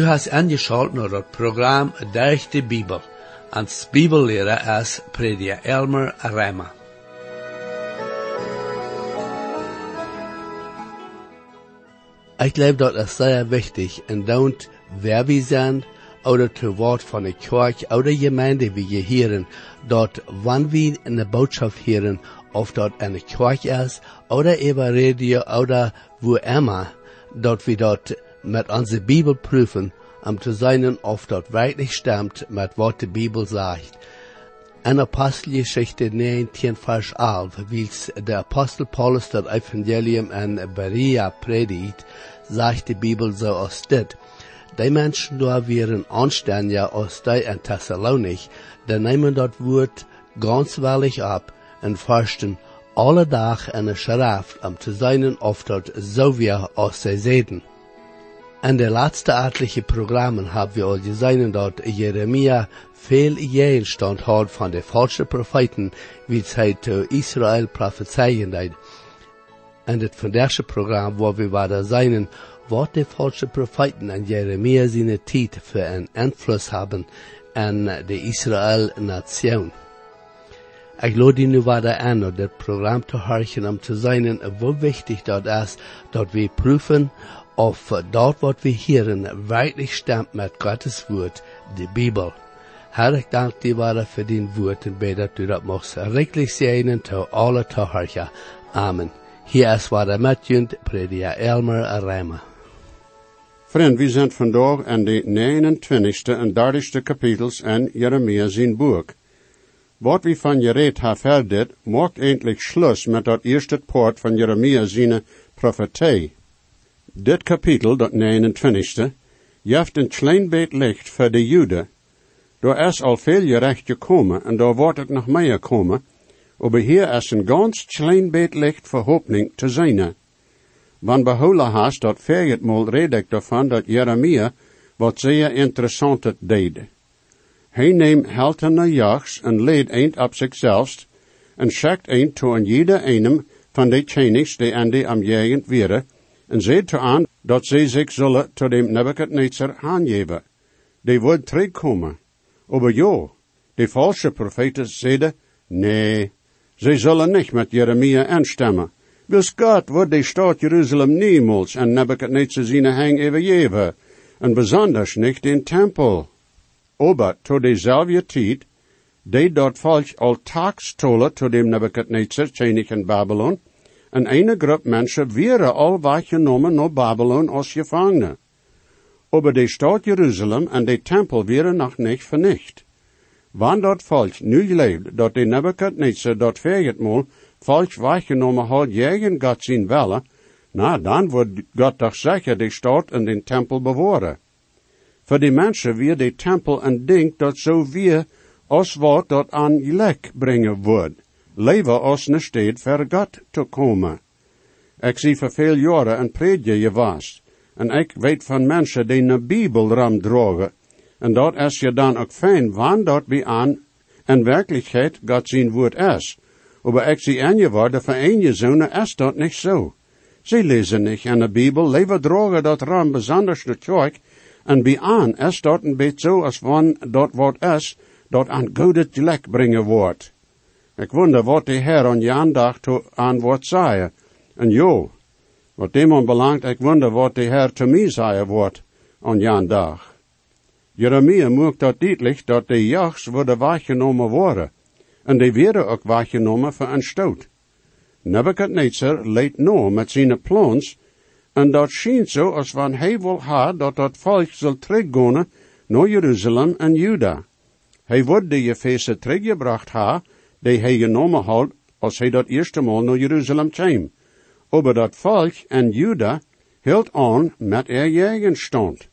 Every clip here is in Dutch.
Du hast angeschaltet naar het programma Durch de Bibel. Als Bibellehrer is Prediger Elmer Rema. Ik geloof dat het zeer wichtig en don't wer wir zijn, oder zu Wort von der Kirche oder Gemeinde wie wir hören, dort, wann wir eine Botschaft hören, ob dort eine Kirche ist, oder über Radio, oder wo immer, dort wir dort mit unserer Bibel prüfen, um zu sein, ob dort wirklich stimmt, mit was die Bibel sagt. In Apostelgeschichte 19, Vers 11, wie der Apostel Paulus das Evangelium in Berea predigt, sagt die Bibel so aus dit. Die Menschen da wären anständiger als die in Thessalonik, die nehmen das Wort ganz wahrlich ab und forschen alle Tag eine Schrift, um zu sein, ob dort so wie als sie sehen. In de laatste etliche Programmen haben wir al gesehen, dat Jeremia veel Gegenstand hat von de falschen Propheten, wie zij zu Israel prophezeien. In het vandaagse Programm, wo wir weiter sein, wat de falsche Propheten an Jeremia seine tijd für einen Einfluss haben an de Israel-Nation. Ich lade nu weiter an, um das Programm zu horchen, um zu sein, wo wichtig dort ist, dort wir prüfen, of dort wat we hören wirklich stammt mit Gottes Wort, die Bibel. Herr, ich danke dir weiter für dein Wort und bete, dass du das machst. Richtig segnen zu alle Zuhörer. Amen. Hier ist weiter Matjund, Prediger Elmer Reimer. Vriend, we zijn vandaag in de 29ste en 30ste kapitels in Jeremia zijn boek. Wat we van gereed hebben dit, maakt eindelijk Schluss met dat eerste poort van Jeremia zijn profetie. Dit kapitel, dat 29ste, jeft een klein beetje licht voor de Joden. Daar is al veel gerecht gekomen en daar wordt het nog meer komen, maar hier is een ganz klein beetje licht verhoping te zijn. Want behouden haast dat mal redig daarvan dat Jeremia wat zeer interessant deed. Hij neemt helten naar jachts en leed eind op zichzelf en schakt eind to een jeder einem van de tjenigs die aan de am jegend wäre, en zei aan dat zij zich zullen tot dem Nebuchadnezzar aangeven. Die wordt terugkomen. Aber jo, de falsche profeten zeiden, nee, zij zullen niet met Jeremia instemmen. Wils God wordt de stad Jeruzalem niemals en Nebuchadnezzar zijn hang overgeven, en besonders niet in tempel. Aber tot dezelfde tijd, die dort volk al taaks tolle tot dem Nebuchadnezzar, König in Babylon, en eine groep mensen wäre al weggenomen naar Babylon als Gefangene. Aber die Stadt Jerusalem en de Tempel wären noch nicht vernicht. Wann dort Volk nu lebt, dat de Nebuchadnezzar dort mal Volk weggenomen hat, jegen Gott zijn welle, na, dan wordt Gott doch zeker de Stadt en den Tempel bewahren. Voor die mensen weer de Tempel een ding dat zo weer als wat dat aan lek brengen wordt leven als een steed ver God te komen. Ik zie voor veel jaren een predje je was, en ik weet van mensen die een Bibel drogen, en dat is je dan ook fijn, wanneer dat bij aan in werkelijkheid God zijn woord is. Maar ik zie aan je worden van een je zonen is dat niet zo. Ze lezen niet in de Bibel, leven drogen dat ram besonders de kerk, en bij aan is dat een beetje zo als van dat wat is, dat aan goede lek brengen wordt. Ik wonder wat de Heer aan je aandacht aan wordt zeggen. En jo, wat demon belangt, ik wonder wat de Heer te mij zeggen wordt aan je dag. Jeremia maakt dat duidelijk dat de jachts worden waargenomen worden. En die werden ook waargenomen voor een stoot. Nebuchadnezzar leidt no met zijn plans, en dat schijnt zo als van hij wil ha dat dat volk zal teruggaan naar Jeruzalem en Juda. Hij wordt de Efeze teruggebracht ha, die hij genomen had als hij dat eerste maal naar Jeruzalem kwam. Aber dat volk en Juda hield aan met er stond.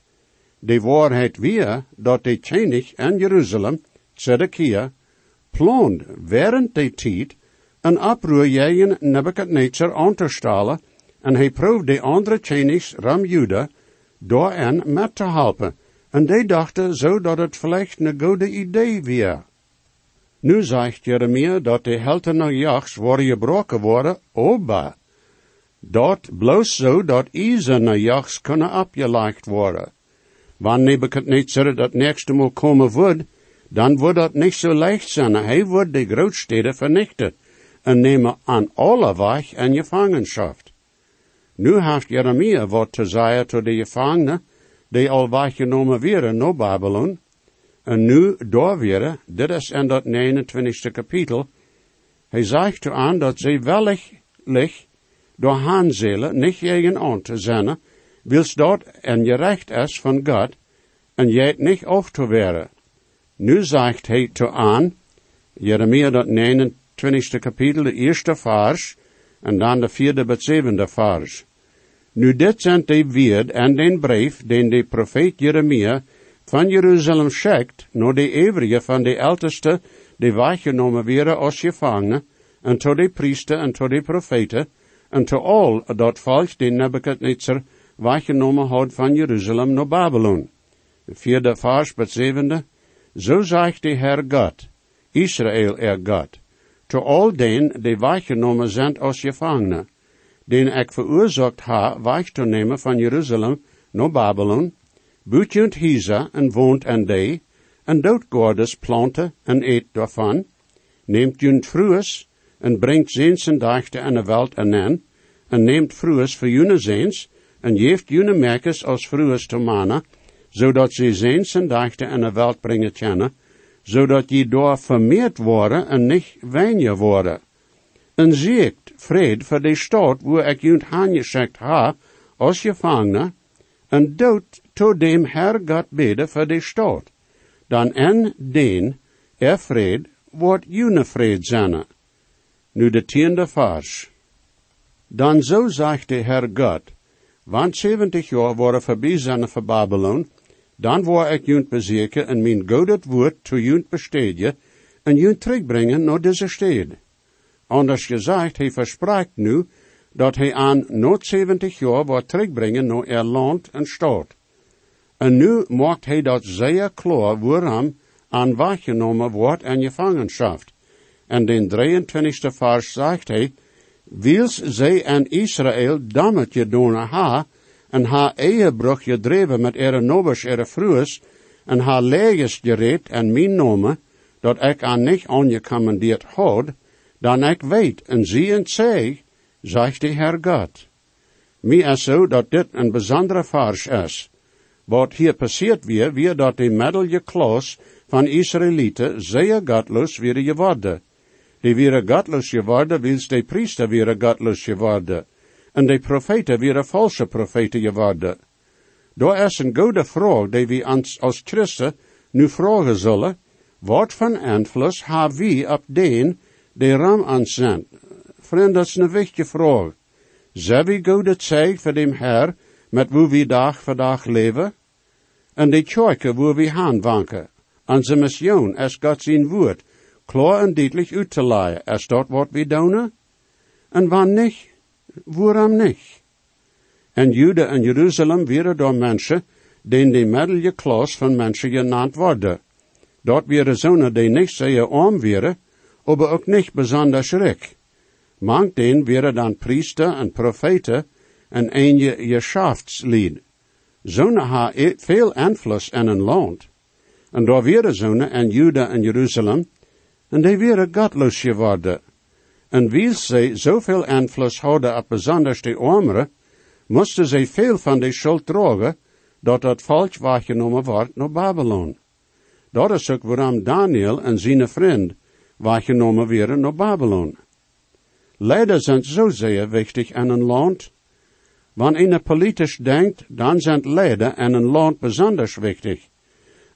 De waarheid weer dat de koning in Jeruzalem, Zedekia, plond während de tijd een oproer jegen Nebuchadnezzar aan te stellen en hij proefde de andere konigs ram Juda daarin met te helpen. En die dachten zo dat het vielleicht een goede idee weer. Nu zegt Jeremia dat de helden naar jachts worden gebroken worden, oba. Dat bloos zo dat ieder naar jachts kunnen opgelegd worden. Wann Nebuchadnezzar dat nächste Mal komen wordt, dan wordt dat niet zo leicht zijn. Hij wordt de grootsteden vernichten en nemen aan alle weg en gevangenschap. Nu heeft Jeremia wat te zeggen tot de gevangenen, die al weggenomen werden naar Babylon, en nu door weer, dit is in dat 29 kapitel, hij zegt aan dat zij wellicht door Hanzelen niet tegen aan te zijn, wils dat en je recht is van God, en jij niet af te werden. Nu zegt hij te aan, Jeremia dat 29 kapitel, de eerste vers, en dan de vierde tot zevende vers. Nu dit zijn de woord en den brief, den de profeet Jeremia van Jeruzalem schickt, naar de overige van de oudste, die weggenomen werden als gevangenen, en tot de priester en tot de profeten, en tot al dat volk die Nebuchadnezzar weggenomen had van Jeruzalem naar Babylon. De vierde vers, bet zevende. Zo zegt de Heer God, Israël er God, to al den die weggenomen zijn als gevangenen, den ik veroorzaakt ha weg te nemen van Jeruzalem naar Babylon, buitjunt Hisa en woont en de, en dood Gordes planten en eet daarvan, neemt junt frues en brengt zijn dachten en de welt en en neemt frues voor june zeens, en geeft june merkers als frues te zodat ze zijn dachten en de welt brengen kennen, zodat je door vermeerd worden en niet weinig worden. En ziekt vrede voor de stad waar ik junt aangeschikt ha, als gevangene, en dood to dem Herr God bidden voor de stad. Dan en den er vrede wordt june. Nu de tiende vers. Dan zo zegt de Herr God, want 70 jaar worden voorbij zijn voor Babylon, dan word ik junt bezeken en mijn godet woord to junt bestedje en junt terugbrengen naar deze stad. Anders gezegd, hij verspreekt nu dat hij aan nooit 70 jaar wordt terugbrengen naar er land en stad. En nu maakt hij dat zeer klaar waarom aan weggenomen wordt en gevangenschap. En den 23 vers zegt hij, wils zij en Israël dammetje doen ha, en haar ehebrug gedreven met ere nobers ere frues, en haar leges gereed en mijn nomen, dat ik aan niet aangekommandeerd had, dan ik weet en zie en zeg, zegt de Heer God. Mij is zo dat dit een bijzondere vers is. Wat hier passiert weer, weer dat de middelje klas van Israëlieten zeer godloos weer geworden. Die weer godloos geworden, wils de priester weer godloos geworden en de profeten weer valse profeten geworden. Daar is een goede vraag die we als, christen nu vragen zullen, wat van invloed hebben we op den die ram aanzendt? Vriend, dat is een wichtige vraag. Zijn we goede tijd voor dem Herr, met wie we dag voor dag leven? En de kerken waar we aanwanken, onze mission is God zijn woord, klaar en duidelijk uit te leiden, is dat wat we doen? En wanneer niet? waarom niet? En Juda en Jeruzalem werden door mensen, die de middelje klas van mensen genaamd worden. Dat waren zonen die niet zeer arm waren, aber ook niet besonders rijk. Mank den waren dan priester en profeten en een geschäftslied. Zonen ha veel invloed in een land. En daar waren zonen in Juda en Jeruzalem, en die waren godloos geworden. En wie zij zoveel invloed hadden op besonders de armeren, moesten zij veel van de schuld dragen, dat het volk waargenomen wordt naar Babylon. Dat is ook waarom Daniel en zijn vriend waargenomen werden naar Babylon. Leider zijn zo zeer wichtig in een land. Wanneer een politisch denkt, dan zijn leider in een land besonders wichtig.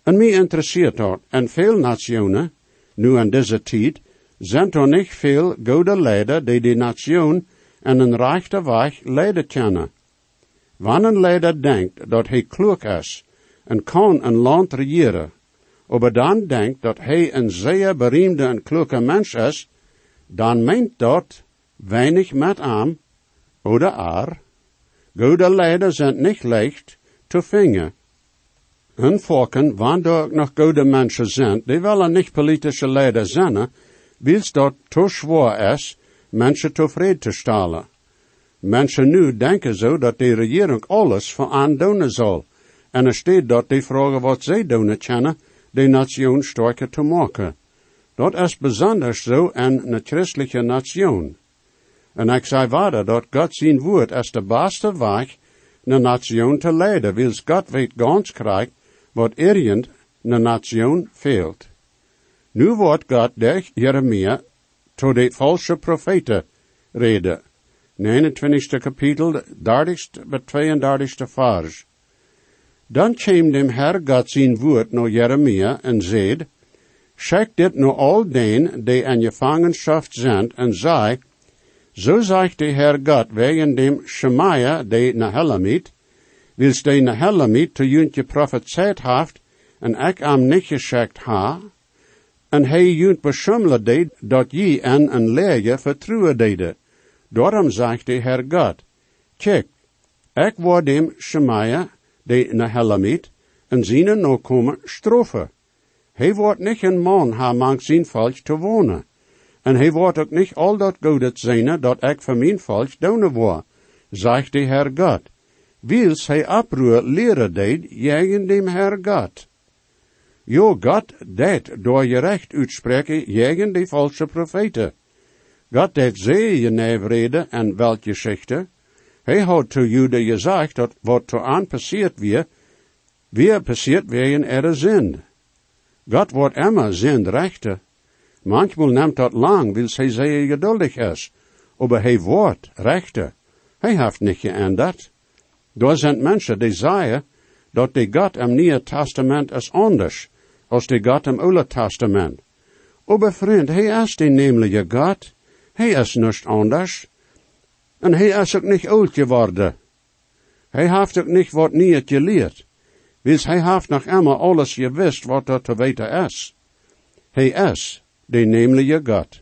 En mij interesseert dat, en veel nationen, nu in deze tijd, zijn er niet veel goede leider die de nation en een rechte weg leiden kunnen. Wanneer een leider denkt dat hij klug is en kan een land regeren, maar dan denkt dat hij een zeer beroemde en kloeke mens is, dan meent dat weinig met hem oder haar. Goede leiders zijn niet leicht te vingen. En volken, wanneer ook nog goede mensen zijn, die willen niet politische leiders zijn, wils dat te zwaar is, mensen tevreden te stellen. Mensen nu denken zo dat de regering alles voor aandoen zal, En er steht dort die Frage, wat zij doen kennen, de nation sterker te maken. Dat is besonders zo in een christelijke nation. En ik zei verder dat God zijn woord is de beste weg een nation te leiden, wils God weet gans krijgt wat irgend een nation fehlt. Nu wordt God durch Jeremia tot de falsche profeten reden. 29. kapitel, 30 bij 32 vers. Dan kwam dem Herr God zijn woord naar Jeremia en zeid, Schek dit naar al den, die in gevangenschap zijn, en zei, Zo zegt de Herr God wegen dem Shemaiah, de Nahelamiet, wils de Nahelamiet te juntje profetzeit haft, en ik am niet geschekt ha, en hij junt beschummelen deed, dat je en een leerje vertrouwen deden. Daarom zegt de Herr God, kijk, ik word dem Shemaiah, de Nahelamiet, en zijn no komen strofe. Hij wordt niet een man ha mank zijn volk te wonen. En hij wordt ook niet al dat goede zijn dat ik voor mijn volk doen wil, zegt de Herr God. Wils hij oproer leren deed, jegen dem Herr God. Jo, God deed door je recht uitspreken jegen die valse profeten. God deed ze je nevrede en welke schichten. Hij had to jude gezegd dat wat to aan passiert weer, weer passiert wegen er zin. God wordt immer zin rechte. Manchmal neemt dat lang, wil hij zeer geduldig is. Aber hij wordt rechte. Hij heeft niet geändert. Daar zijn mensen die zeggen dat de God im Nieuwe Testament is anders als de God im Oude Testament. Aber vriend, hij is de nemelijke God. Hij is niet anders. En hij is ook niet oud geworden. Hij heeft ook niet wat niet geleerd. Wils hij heeft nog immer alles gewist wat er te weten is. Hij is de nemelijke God.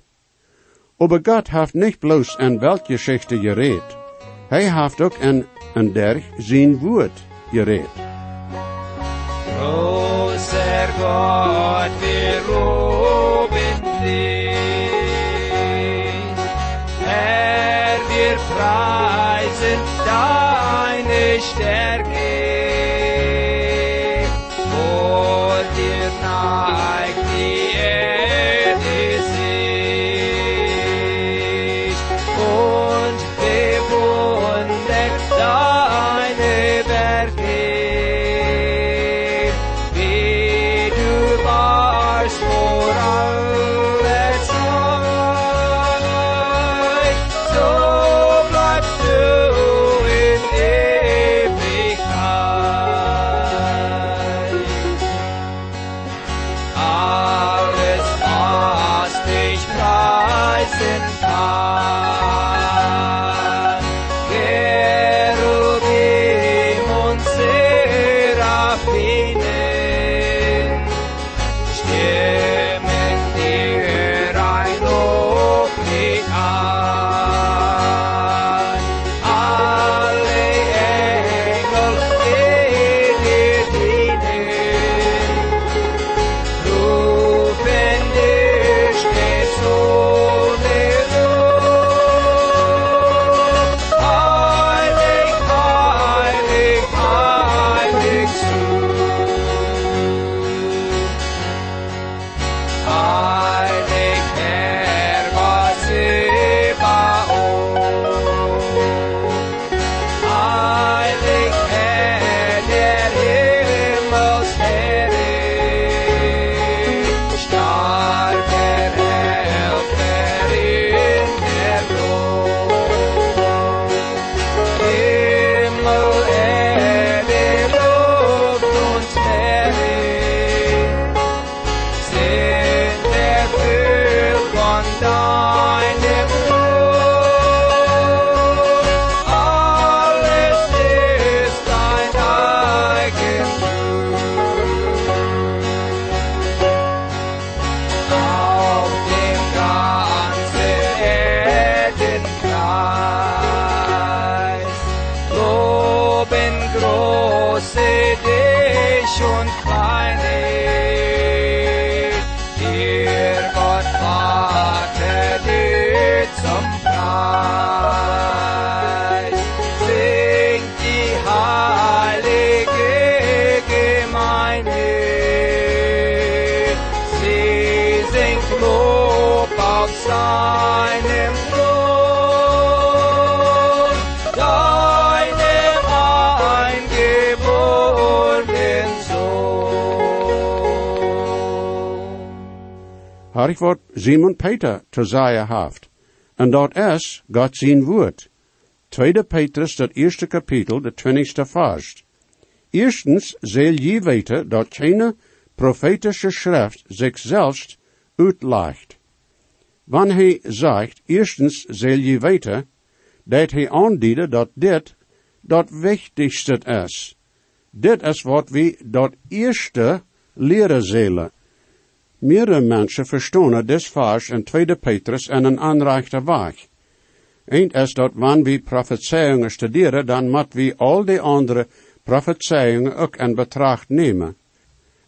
Aber God heeft niet bloos een weltgeschichte gereed. Hij heeft ook een, een derg zijn woord gereed. Großer Gott, wir loben dich. Herr, wir preisen deine Stärke. Vor dir neigt Har ik Simon Peter te zeggen haft. En dat is God zijn woord. Tweede Petrus, dat eerste kapitel, de twintigste vers. Eerstens zal je weten dat geen profetische schrift zichzelf uitlacht. Wanneer hij zegt, eerstens zal je weten, dat hij aandiede dat dit dat wichtigste is. Dit is wat we dat eerste leren zullen. Meerdere mensen verstaan dit vers in 2 Petrus en een aanrechte weg. Eén is dat wanneer we profetieën studeren, dan moet we al die andere profetieën ook in betracht nemen.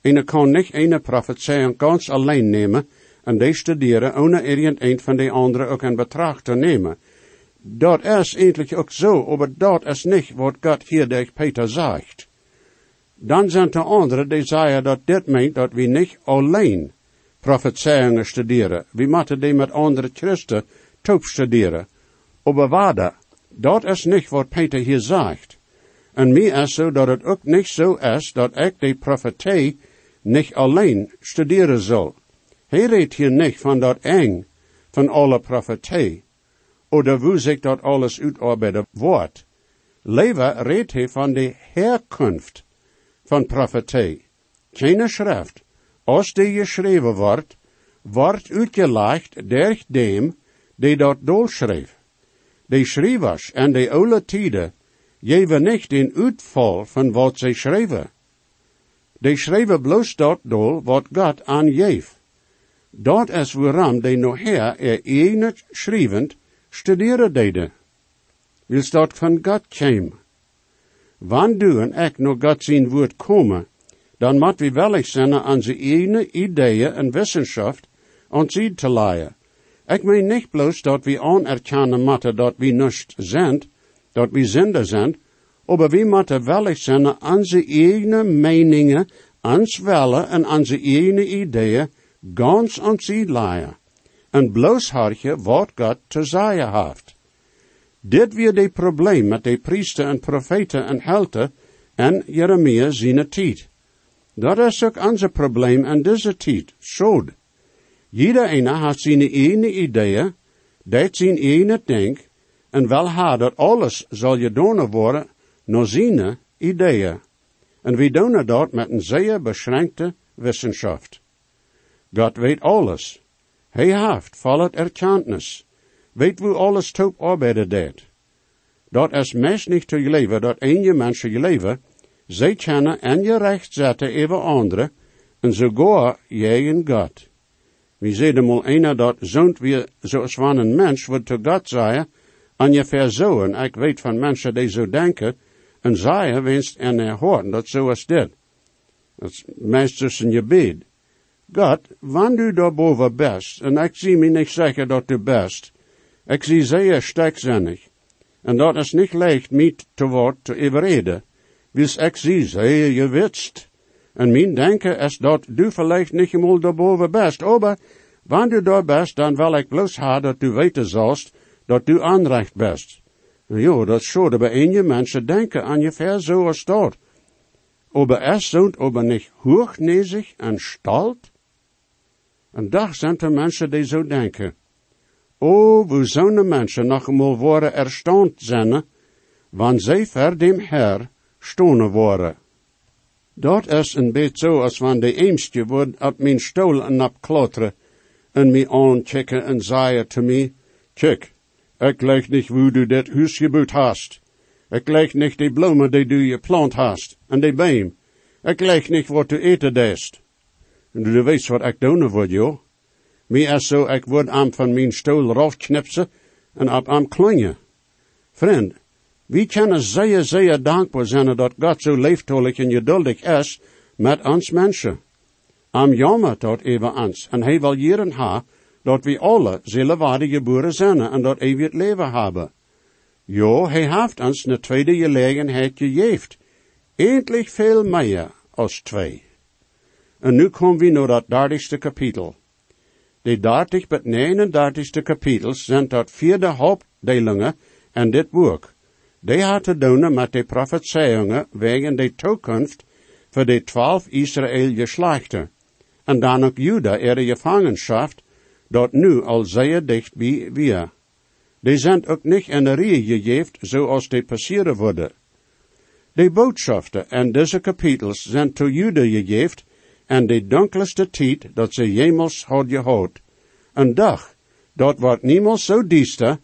En kan niet een profetie ganz alleen nemen en die studeren, ohne irgendein van die andere ook in betracht te nemen. Dat is eigenlijk ook zo, maar dat is niet wat God hier durch Peter zegt. Dan zijn er anderen die zeggen dat dit meent dat we niet alleen profetieën studeren. We moeten die met andere christen top studeren. Maar waarde, dat is niet wat Peter hier zegt. En mij is zo dat het ook niet zo is dat ik die profetie niet alleen studeren zal. Hij redt hier niet van dat eng van alle profetie, oder hoe zich dat alles uitarbeiden wordt. Leven redt hij van de herkunft van profetie. Geen schrift, als die geschreven wordt, wordt uitgelegd durch dem, die dat doorschreef. De schrijvers en de oude tijden geven niet in uitval van wat zij schreven. De schreven bloos dat door wat God aangeeft. Dat is waarom de noher er enig schrijvend studeren deden. Wils dat van God kwam. Wanneer du en ik nog God zijn woord komen, dan moet we wellig zijn aan zijn eigen ideeën en wissenschaft ons ziet te leiden. Ik meen niet bloos dat we anerkennen moeten dat we niet zijn, dat we zinder zijn, maar we moeten wellig zijn aan onze eigen meningen, ans welle en onze eigen ideeën, gans ons leiden. En bloos hartje wat God te zeggen heeft. Dit weer de probleem met de priester en profeten en helden en Jeremia zijn tijd. Dat is ook onze probleem in deze tijd. Jeder ene heeft zijn ene ideeën, dat zijn ene denk, en wel haar dat alles zal gedaan worden naar zijn ideeën. En we doen dat met een zeer beschränkte wetenschap. God weet alles. Hij heeft vollet erkenntnis. Weet wo alles top arbeiden deed. Dat is meest niet te leven dat een je mensen je leven, zij kennen en je recht zetten even anderen, en sogar je en God. We zeiden mal einer dat zoont wie zoals van een mens wordt te God zeggen, en je zo, en ik weet van mensen die zo denken, en zeggen wenst en er hoort, dat zo dit. Dat is meest tussen je bed. God, du daarboven best, en ik zie me niet zeggen dat du best, ik zie zeer sterkzinnig, en dat is niet leicht mij te woord te overreden, wils ik zie zeer je witst. En mijn denken is dat du vielleicht niet eenmaal daarboven best, aber wanneer du daar best, dan wil ik bloos haar dat du weten zalst, dat du aanrecht best. Jo, dat zou bij een mensen denken aan je ver zo als dat. Aber es sind aber nicht hochnäsig en stalt? En dag zijn er mensen die zo denken. O, wo zo'n mensen nog eenmaal worden erstaunt zijn, wanneer zij ver dem Herr stonen worden. Dat is een beetje zo als wanneer de eemstje wordt op mijn stoel en op klotteren en me aankijken en zeggen te me, kijk, ik leg niet hoe du dit huis gebouwd hast. Ik leg niet die bloemen die du geplant hast, en die beem. Ik leg niet wat du eten deest. En du weet wat ik doen word, joh. Me is zo, ik word am van mijn stoel rafknipsen en op am klingen. Vriend, we kunnen zeer, zeer dankbaar zijn dat God zo liefdollig en geduldig is met ons mensen. Am jammer tot even ons, en hij wil jaren ha, dat we alle zullen waarde geboren zijn en dat eeuwig leven hebben. Jo, hij heeft ons een tweede gelegenheid gegeven. Eindelijk veel meer als twee. En nu komen we naar dat dertigste kapitel. De 30 tot 39ste kapitels zijn tot vierde hoofddelingen in dit boek. Die had te doen met de profetieën wegen de toekomst voor de twaalf Israël geslachten. En dan ook Juda ihre gevangenschap, dat nu al zeer dicht bij wir. Die zijn ook niet in de rie gegeven zoals die passeren worden. De boodschappen en deze kapitels zijn to Juda gegeven en de donkerste tijd dat ze jemals had gehad. Een dag, dat wordt niemals zo diester,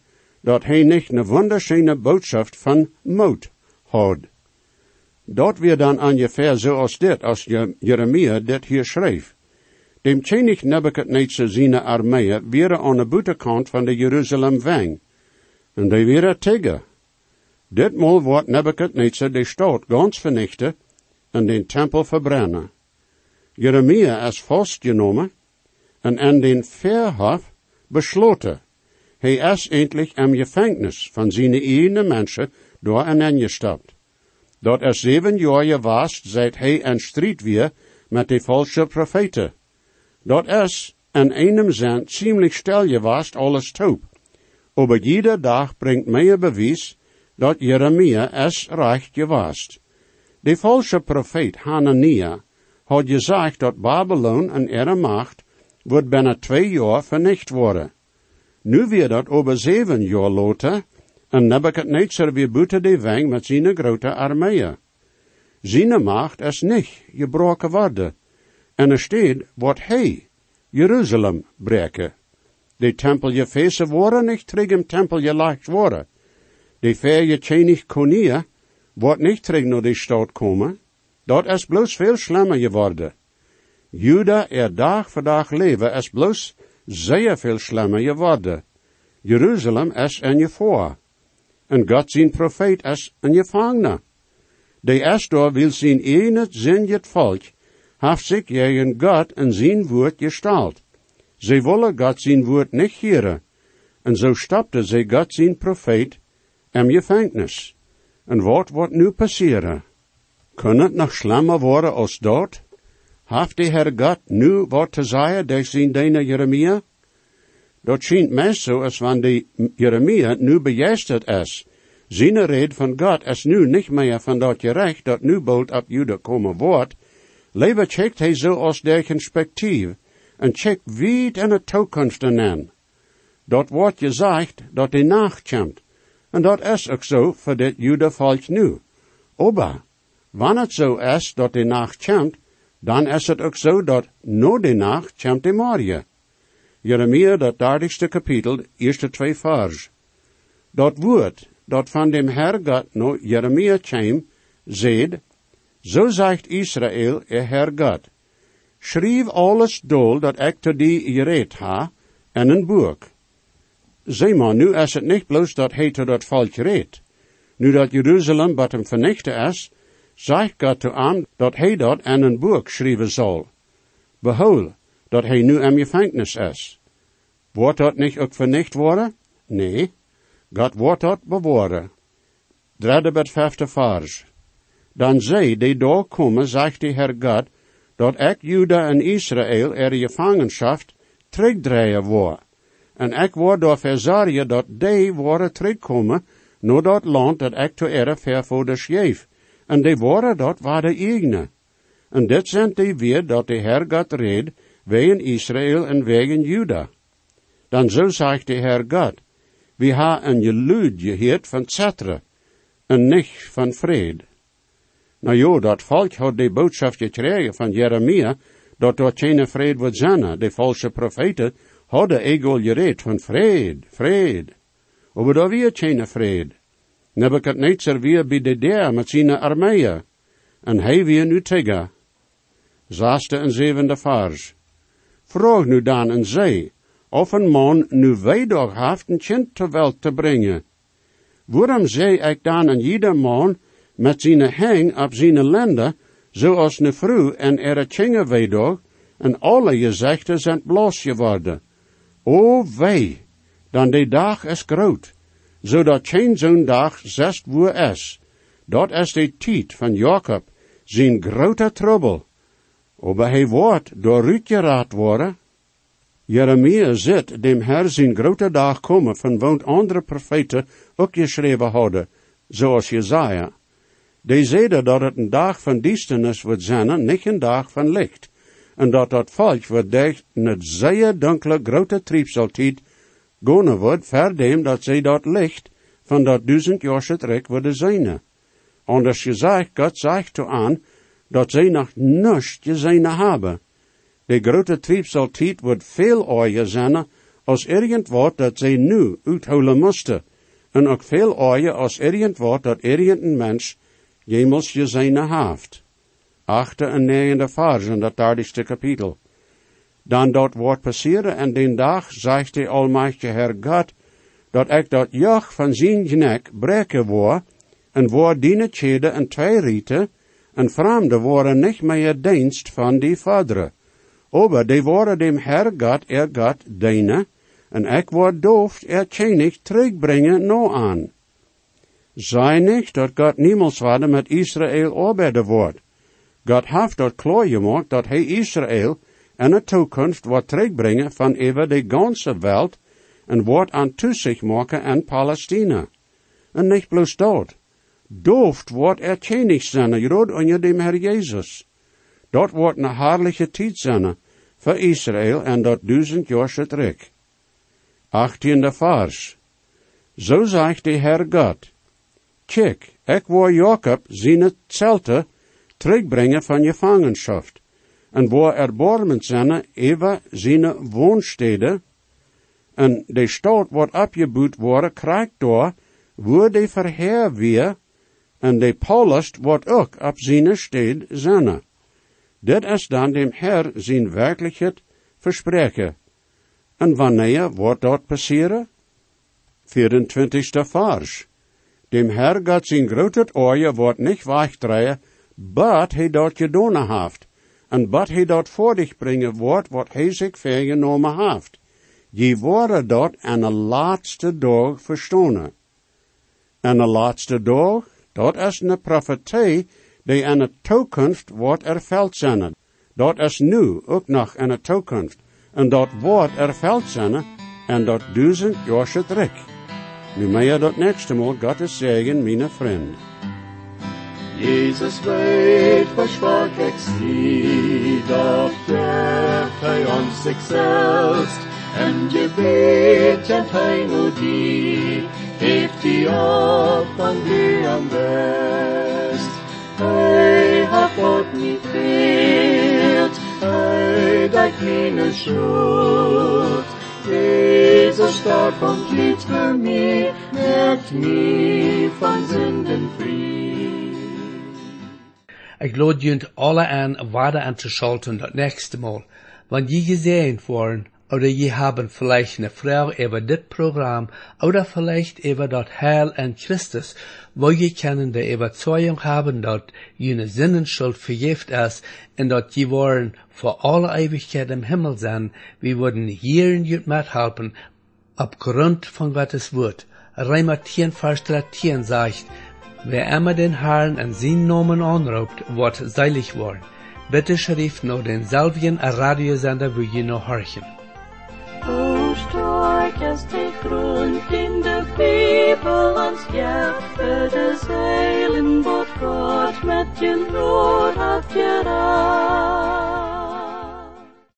dat hij niet een wunderschöne boodschap van moed had. Dat weer dan ongeveer zoals dit, als Jeremia dit hier schreef. Dem König Nebuchadnezzar seine Armee wäre aan de buitenkant van de Jeruzalem wang. En die wäre tegen. Ditmaal wordt Nebuchadnezzar de stad ganz vernichten en den tempel verbrennen. Jeremia is vastgenomen en in den Verhof besloten. Hij is endlich im Gefängnis van zijn eigen mensen door en ingestapt. Dat er zeven jaar was, seit hij in strijd weer met de valse profeten. Dat is in einem zin ziemlich stil gewast alles taub. Aber jeder dag brengt meer bewijs dat Jeremia is recht gewast. De falsche profeet Hanania had gezegd dat Babylon en ihre macht wordt binnen twee jaar vernicht worden. Nu weer dat over zeven jaar later en Nebuchadnezzar weer buiten de wang met zijn grote armee. Zijn macht is niet gebroken worden. En er staat wat hij, Jeruzalem, breken. De tempel je feesten worden niet terug im tempel je lacht worden. De ver je tjenig konia, wordt niet terug naar de stad komen. Dat is bloos veel slimmer geworden. Juda er dag voor dag leven is bloos zeer veel slimmer geworden. Jeruzalem is je voor. En God zijn profeet is een gevangene. De Estor wil zijn ene zin het volk, heeft zich tegen God en zijn woord gestalt. Ze willen God zijn woord niet heren. En zo stapte ze God zijn profeet in gevangenis. En wat wordt nu passeren? Kan het nog slimmer worden als dat? Heeft de Heer God nu wat te zeggen door zijn Jeremia? Dat schijnt mij zo als wanneer de Jeremia nu begeisterd is. Zijn red van God is nu niet meer van dat gerecht dat nu bald op Juda komen wordt. Liever checkt hij zo als der perspectief en checkt wiet in de toekomst aan. Dat wordt gezegd dat de nacht komt. En dat is ook zo voor dit Juda volk nu. Oba, wanneer het zo is dat de nacht komt, dan is het ook zo dat no de nacht komt de morgen. Jeremia, dat dertigste kapitel, eerste twee vers. Dat woord, dat van dem Herr Gott no Jeremia kwam, zegt, zo zegt Israël, er Herr Gott, schrijf alles dol dat ik te die gereed ha, in een boek. Zeg maar, nu is het niet bloos dat hij te dat volk reed. Nu dat Jeruzalem wat hem vernichten is, zegt God te aan dat hij dat in een boek schrijven zal. Behoud, dat hij nu in gevangenis is. Wordt dat niet ook vernicht worden? Nee, God wordt dat bewaren. Derde bet vijfde vers. Dan zij die doorkomen, zegt de Heer God, dat ik Juda en Israël er gevangenschap terugdraaien word. En ik word door verzorgen dat die worden terugkomen naar dat land dat ik te ere vervoerde schreef. En die worden dat waar de eigene. En dit zijn die weer dat de Heer God reed, wegen Israël en wegen Juda. Dan zo zegt de Heer God, we hebben een geluid gehoord van Zetre, en niet van vrede. Nou ja, dat volk had de boodschap gekregen van Jeremia, dat er geen vrede wordt zijn. De valse profeten hadden ego gereed van vrede, vrede. Maar daar weer geen vrede. Nebuchadnezzar de deur met zijn armeeën, en hij weer nu tegen. Zaaste en zevende vers. Vroeg nu dan en zei, of een man nu weidag heeft een kind ter welt te brengen. Waarom zei ik dan aan ieder man met zijn hang op zijn lende, zoals een vrouw en er tjinge weidag, en alle gezichten zijn blos geworden. O wei, dan de dag is groot, zodat geen zo'n dag zest woe is. Dat is de tijd van Jacob, zijn grote trouble. Aber hij wordt door Ruud geraad worden, Jeremia zit dem Herr zijn grote dag komen van woont andere profeten ook geschreven hadden, zoals Jezaja. Die zeiden dat het een dag van duisternis wordt zijn, niet een dag van licht. En dat dat volk wordt dicht in het zeer donkere grote triepseltijd gaan wordt, verdem dat zij dat licht van dat duizend jaar trek worden zijn. Anders gezegd, God zegt toe aan, dat zij nog niets gezien hebben. De grote triepseltijd wordt veel ooier zijn als irgend dat zij nu uithouden moesten. En ook veel ooier als irgend dat irgend een mens jemals gezien heeft. Achte en negende vers in dat dertigste kapitel. Dan dat wordt passeren en den dag, zegt de Almachtige Herr God, dat ik dat joch van zijn nek breken word, en wordt die tjede en twee rieten, en vreemde worden niet meer dienst van die vaderen. Aber die worden dem Herr God, er God, dienen, en ik word doof, er tjenig terugbrengen no aan. Zij niet dat God niemals waarde met Israël arbeiden wordt. God heeft dat klaar gemaakt dat hij Israël en de toekomst wordt terugbrengen van over de ganse wereld en wordt aan toezicht maken aan Palestina. En niet bloos dat. Dooft wordt er tjenig zijn, rod onder dem Herr Jezus. Dat wordt een herrliche tijd zijn voor Israël en dat duizend jaar terug. Achttiende vers. Zo zegt de Herr God. Kijk, ik wil Jacob zijn zelte terugbrengen van gevangenschap. En waar erbarmend zijn even zijn woonsteden. En de stad wordt opgebouwd worden, krijgt door, waar de verheer weer, en de Paulus wordt ook op zijn stede zijn. Dit is dan dem Herr zijn werkelijkheid verspreken. En wanneer wordt dat passeren? 24ste vers. Dem Herr gaat zijn grote oorje wordt niet wegdraaien, but hij dat gedaan heeft. En but hij dat voor dich brengen wordt, wat hij zich vergenomen heeft. Je worden dat aan de laatste dag verstonen. En de laatste dag, dat is een profetie die aan de toekomst wordt erveld zijn. Dat is nu ook nog aan de toekomst. En dat wordt erveld zijn en dat duizend jaar terug. Nu mij je dat nächste Mal Gottes Segen, mijn vriend. Jesus weet, schwach ik zie, doch geeft hij ons zich selbst, en je weet en hij nu die, heeft die op van die am best. Hij hat God niet veert, hij dat keine schuld, Jezus starb und litt für mich, merkt mich von Sünden frei. Ik lade jullie alle aan waarde aan te schalten dat nächste Mal, wann je gesehen worden, oder je haben vielleicht eine Frau über dit Programm, oder vielleicht über das Heil in Christus, wo je können die Überzeugung haben, dass jene Sinnenschuld vergift ist, und dass je wollen vor alle Ewigkeit im Himmel sein, wir würden hier in jut mithelfen, aufgrund von Gottes Wort. Reimer 10, Vers 13 sagt, Wer immer den Herrn an seinen Namen anruft, wird seilig worden. Bitte schrift noch denselben Radiosender, wo je noch horchen. O ist die Grund in Bibel ans Hjärta des Heilen, vårt Gott med din råd att göra.